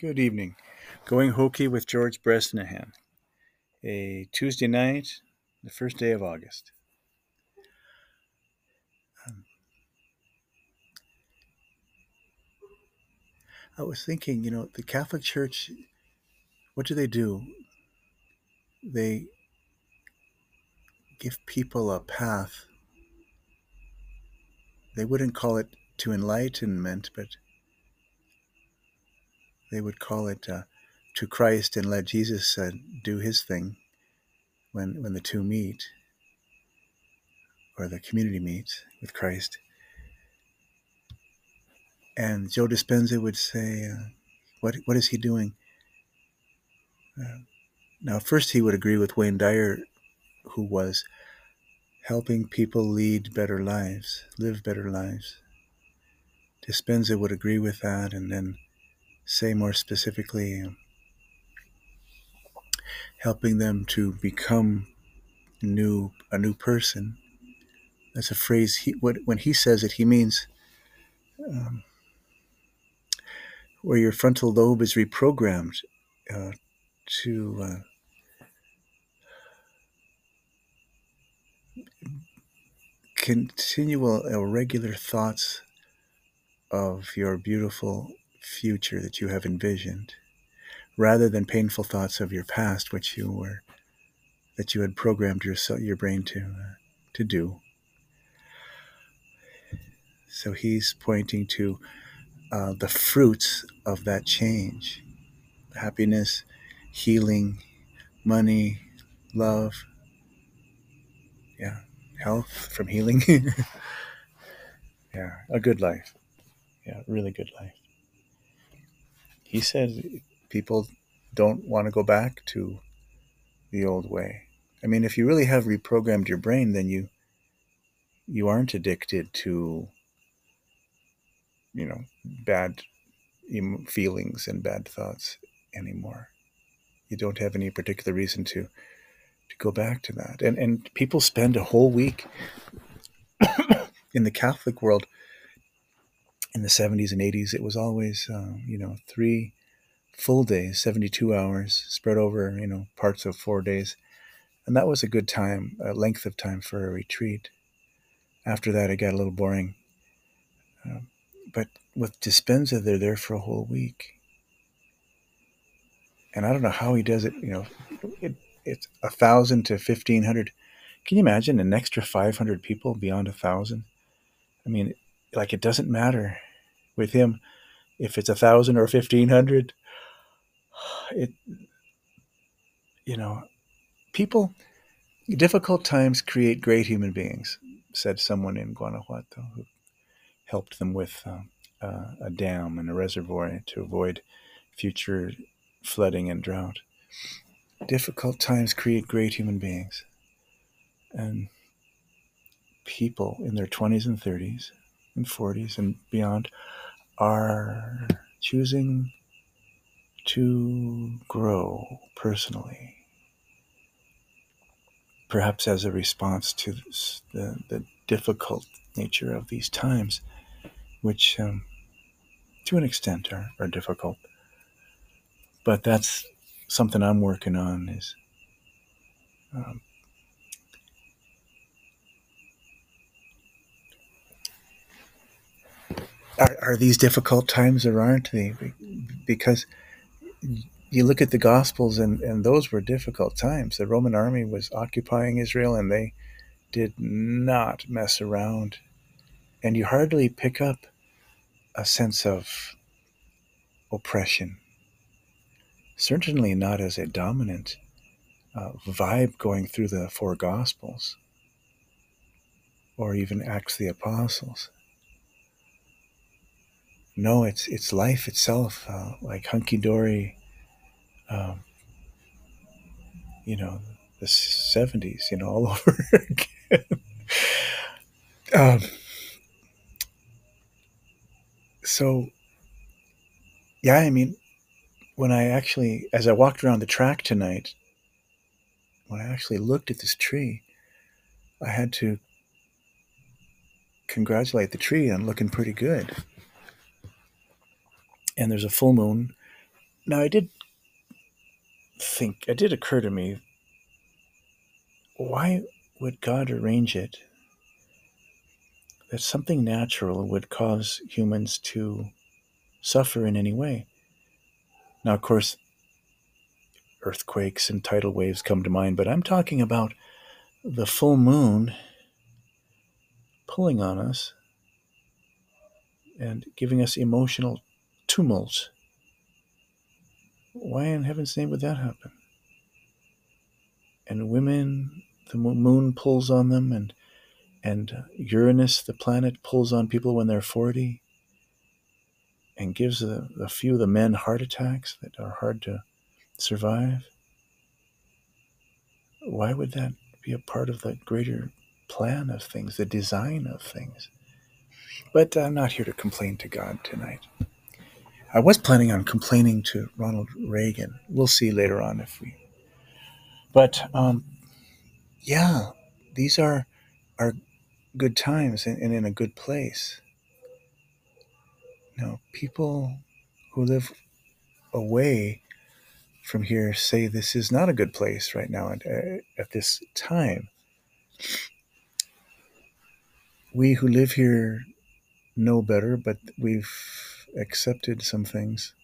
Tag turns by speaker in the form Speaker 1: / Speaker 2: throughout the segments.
Speaker 1: Good evening. Going Hokey with George Bresnahan. A Tuesday night, the first day of August. Um, I was thinking, you know, the Catholic Church, what do they do? They give people a path. They wouldn't call it to enlightenment, but they would call it uh, to Christ and let Jesus uh, do his thing when, when the two meet or the community meets with Christ. And Joe Dispenza would say, uh, what, what is he doing? Uh, now, first, he would agree with Wayne Dyer, who was helping people lead better lives, live better lives. Dispenza would agree with that, and then say more specifically, helping them to become new, a new person. That's a phrase. He what, when he says it, he means um, where your frontal lobe is reprogrammed uh, to uh, continual, regular thoughts of your beautiful future that you have envisioned, rather than painful thoughts of your past, which you were that you had programmed your your brain to uh, to do. So he's pointing to uh, the fruits of that change: happiness, healing, money, love. Yeah, health from healing. yeah, a good life. Yeah, really good life he said people don't want to go back to the old way. I mean, if you really have reprogrammed your brain, then you you aren't addicted to you know bad feelings and bad thoughts anymore. You don't have any particular reason to to go back to that. And and people spend a whole week in the Catholic world in the 70s and 80s, it was always, uh, you know, three full days, 72 hours, spread over, you know, parts of four days. And that was a good time, a length of time for a retreat. After that, it got a little boring. Uh, but with Dispenza, they're there for a whole week. And I don't know how he does it. You know, it, it's a thousand to fifteen hundred. Can you imagine an extra five hundred people beyond a thousand? I mean, like it doesn't matter with him if it's a thousand or fifteen hundred. It, you know, people, difficult times create great human beings, said someone in Guanajuato who helped them with uh, uh, a dam and a reservoir to avoid future flooding and drought. Difficult times create great human beings. And people in their 20s and 30s and 40s and beyond are choosing to grow personally, perhaps as a response to the, the difficult nature of these times, which um, to an extent are, are difficult. But that's something I'm working on is um, are, are these difficult times or aren't they? Because you look at the Gospels, and, and those were difficult times. The Roman army was occupying Israel, and they did not mess around. And you hardly pick up a sense of oppression. Certainly not as a dominant uh, vibe going through the four Gospels or even Acts the Apostles. No, it's it's life itself, uh, like hunky dory. Um, you know, the seventies. You know, all over again. um, so, yeah, I mean, when I actually, as I walked around the track tonight, when I actually looked at this tree, I had to congratulate the tree on looking pretty good and there's a full moon now I did think, it did occur to me, why would God arrange it that something natural would cause humans to suffer in any way? Now, of course, earthquakes and tidal waves come to mind, but I'm talking about the full moon pulling on us and giving us emotional tumult. Why in heaven's name would that happen? And women, the moon pulls on them, and and Uranus, the planet, pulls on people when they're 40 and gives a, a few of the men heart attacks that are hard to survive. Why would that be a part of the greater plan of things, the design of things? But I'm not here to complain to God tonight. I was planning on complaining to Ronald Reagan. We'll see later on if we. But um, yeah, these are are good times and, and in a good place. Now, people who live away from here say this is not a good place right now at, at this time. We who live here know better, but we've accepted some things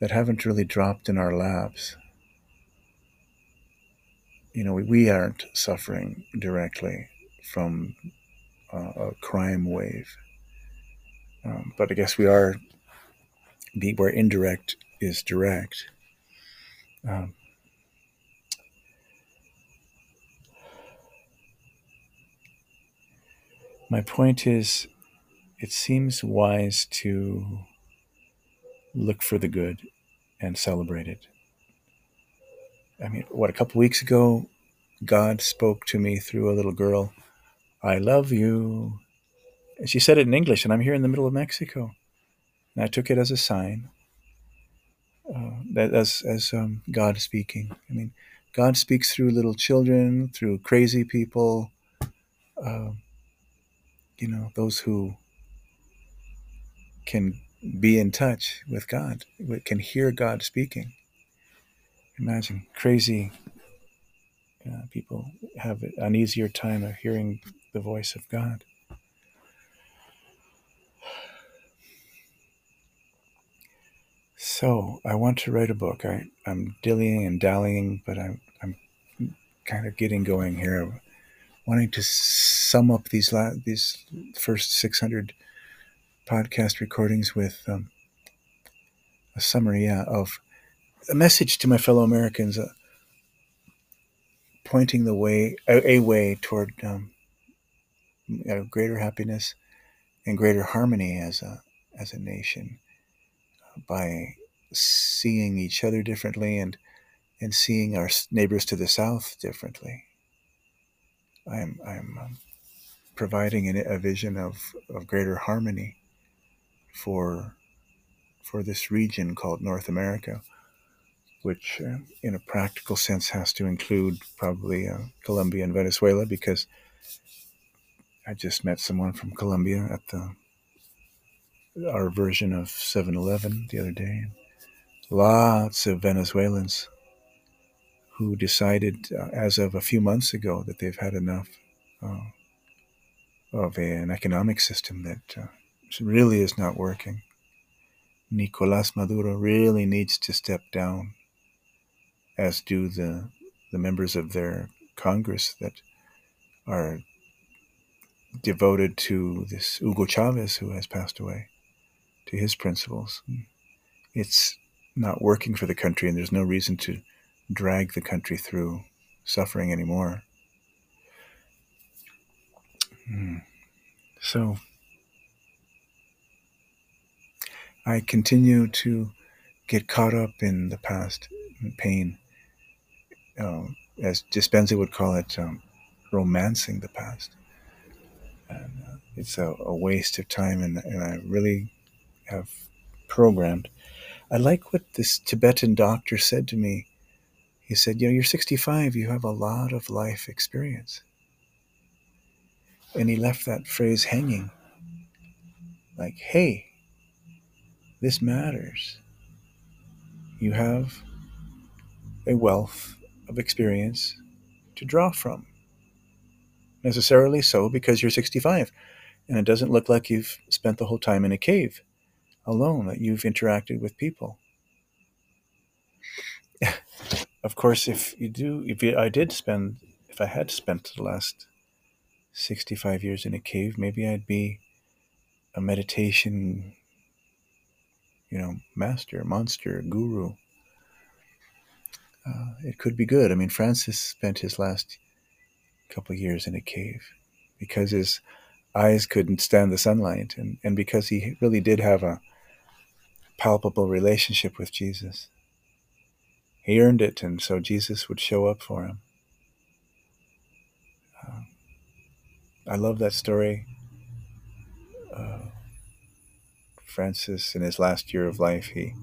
Speaker 1: that haven't really dropped in our laps. You know, we, we aren't suffering directly from uh, a crime wave. Um, but I guess we are, be, where indirect is direct. Um, my point is it seems wise to look for the good and celebrate it. I mean, what, a couple weeks ago, God spoke to me through a little girl, I love you. And she said it in English, and I'm here in the middle of Mexico. And I took it as a sign uh, that as, as um, God speaking. I mean, God speaks through little children, through crazy people, uh, you know, those who can be in touch with God, can hear God speaking. Imagine crazy uh, people have an easier time of hearing the voice of God. So I want to write a book. I, I'm dillying and dallying, but I'm, I'm kind of getting going here. Wanting to sum up these la- these first 600 podcast recordings with um, a summary yeah, of a message to my fellow Americans, uh, pointing the way, a, a way toward um, greater happiness and greater harmony as a as a nation by seeing each other differently and and seeing our neighbors to the south differently. I'm I'm um, providing a, a vision of, of greater harmony for for this region called North America, which, uh, in a practical sense, has to include probably uh, Colombia and Venezuela, because I just met someone from Colombia at the our version of 7-Eleven the other day. Lots of Venezuelans who decided, uh, as of a few months ago, that they've had enough uh, of an economic system that uh, really is not working. Nicolas Maduro really needs to step down, as do the, the members of their Congress that are devoted to this Hugo Chavez who has passed away, to his principles. It's not working for the country, and there's no reason to drag the country through suffering anymore. Hmm. So, I continue to get caught up in the past pain, um, as Dispenza would call it, um, romancing the past. And uh, it's a, a, waste of time, and, and I really have programmed. I like what this Tibetan doctor said to me. He said, You know, you're 65, you have a lot of life experience. And he left that phrase hanging like, hey, this matters. you have a wealth of experience to draw from. Necessarily so because you're 65 and it doesn't look like you've spent the whole time in a cave alone, that you've interacted with people. of course, if you do, if I did spend, if I had spent the last 65 years in a cave, maybe I'd be a meditation, you know, master, monster, guru. Uh, it could be good. I mean, Francis spent his last couple years in a cave because his eyes couldn't stand the sunlight and, and because he really did have a palpable relationship with Jesus. He earned it, and so Jesus would show up for him. Uh, I love that story. Uh, Francis, in his last year of life, he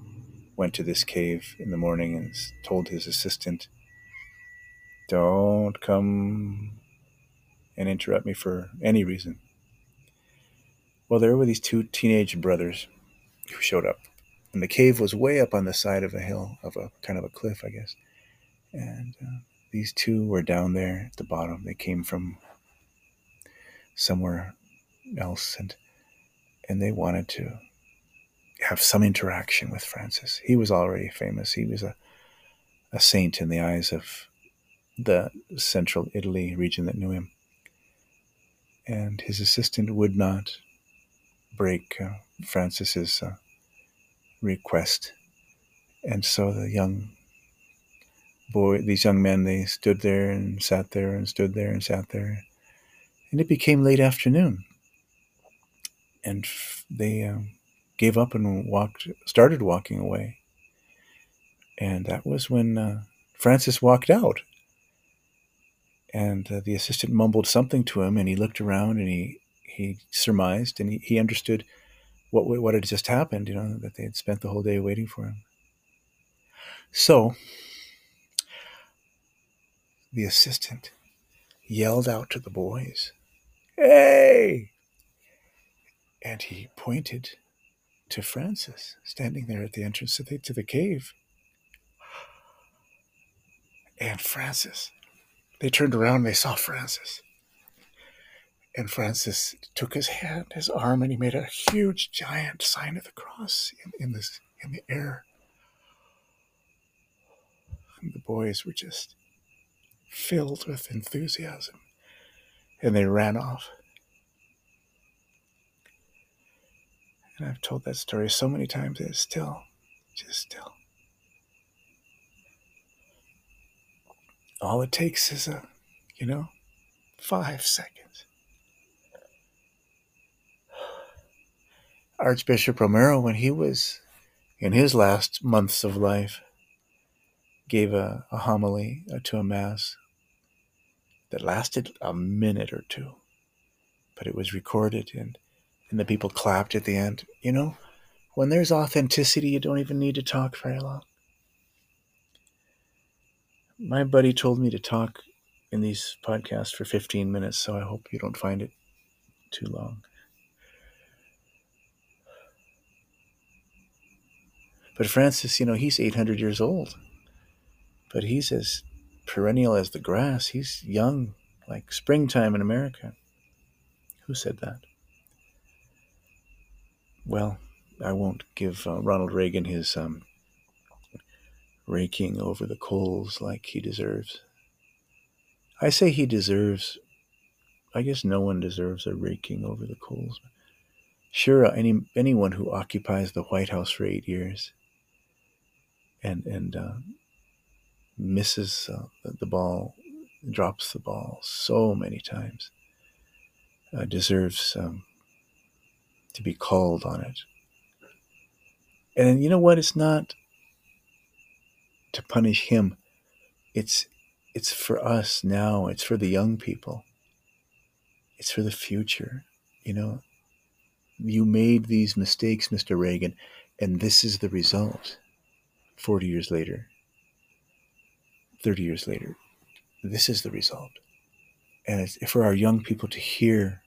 Speaker 1: went to this cave in the morning and told his assistant, Don't come and interrupt me for any reason. Well, there were these two teenage brothers who showed up. And the cave was way up on the side of a hill, of a kind of a cliff, I guess. And uh, these two were down there at the bottom. They came from somewhere else, and and they wanted to have some interaction with Francis. He was already famous. He was a a saint in the eyes of the central Italy region that knew him. And his assistant would not break uh, Francis's uh, request. And so the young boy, these young men, they stood there and sat there and stood there and sat there. And it became late afternoon. And they um, gave up and walked, started walking away. And that was when uh, Francis walked out. And uh, the assistant mumbled something to him, and he looked around and he, he surmised and he, he understood what what had just happened, you know, that they had spent the whole day waiting for him. So the assistant yelled out to the boys, Hey! And he pointed to Francis, standing there at the entrance to the, to the cave. And Francis, they turned around and they saw Francis. And Francis took his hand, his arm, and he made a huge, giant sign of the cross in, in, this, in the air. And the boys were just filled with enthusiasm. And they ran off. And I've told that story so many times, it's still, just still. All it takes is a, you know, five seconds Archbishop Romero, when he was in his last months of life, gave a, a homily uh, to a mass that lasted a minute or two, but it was recorded and, and the people clapped at the end. You know, when there's authenticity, you don't even need to talk very long. My buddy told me to talk in these podcasts for 15 minutes, so I hope you don't find it too long. But Francis, you know, he's 800 years old, but he's as perennial as the grass. He's young, like springtime in America. Who said that? Well, I won't give uh, Ronald Reagan his um, raking over the coals like he deserves. I say he deserves, I guess no one deserves a raking over the coals. Sure, any, anyone who occupies the White House for eight years and and uh, misses uh, the ball, drops the ball so many times, uh, deserves um, to be called on it. And you know what? It's not to punish him. It's it's for us now. It's for the young people. It's for the future. You know, you made these mistakes, Mr. Reagan, and this is the result. 40 years later, 30 years later, this is the result. And it's for our young people to hear,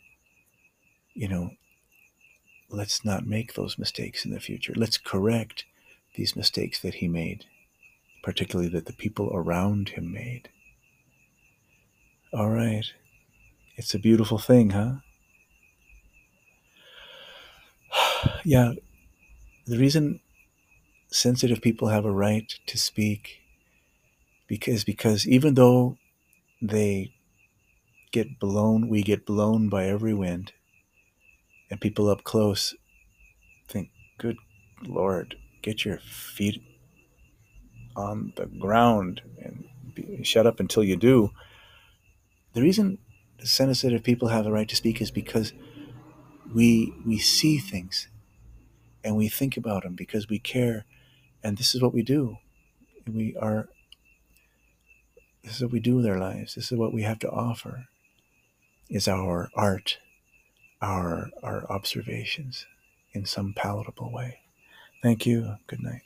Speaker 1: you know, let's not make those mistakes in the future. Let's correct these mistakes that he made, particularly that the people around him made. All right. It's a beautiful thing, huh? yeah. The reason sensitive people have a right to speak because because even though they get blown we get blown by every wind and people up close think good lord get your feet on the ground and be, shut up until you do. The reason the sensitive people have the right to speak is because we we see things and we think about them because we care and this is what we do. We are this is what we do with our lives. This is what we have to offer is our art our our observations in some palatable way. Thank you. Good night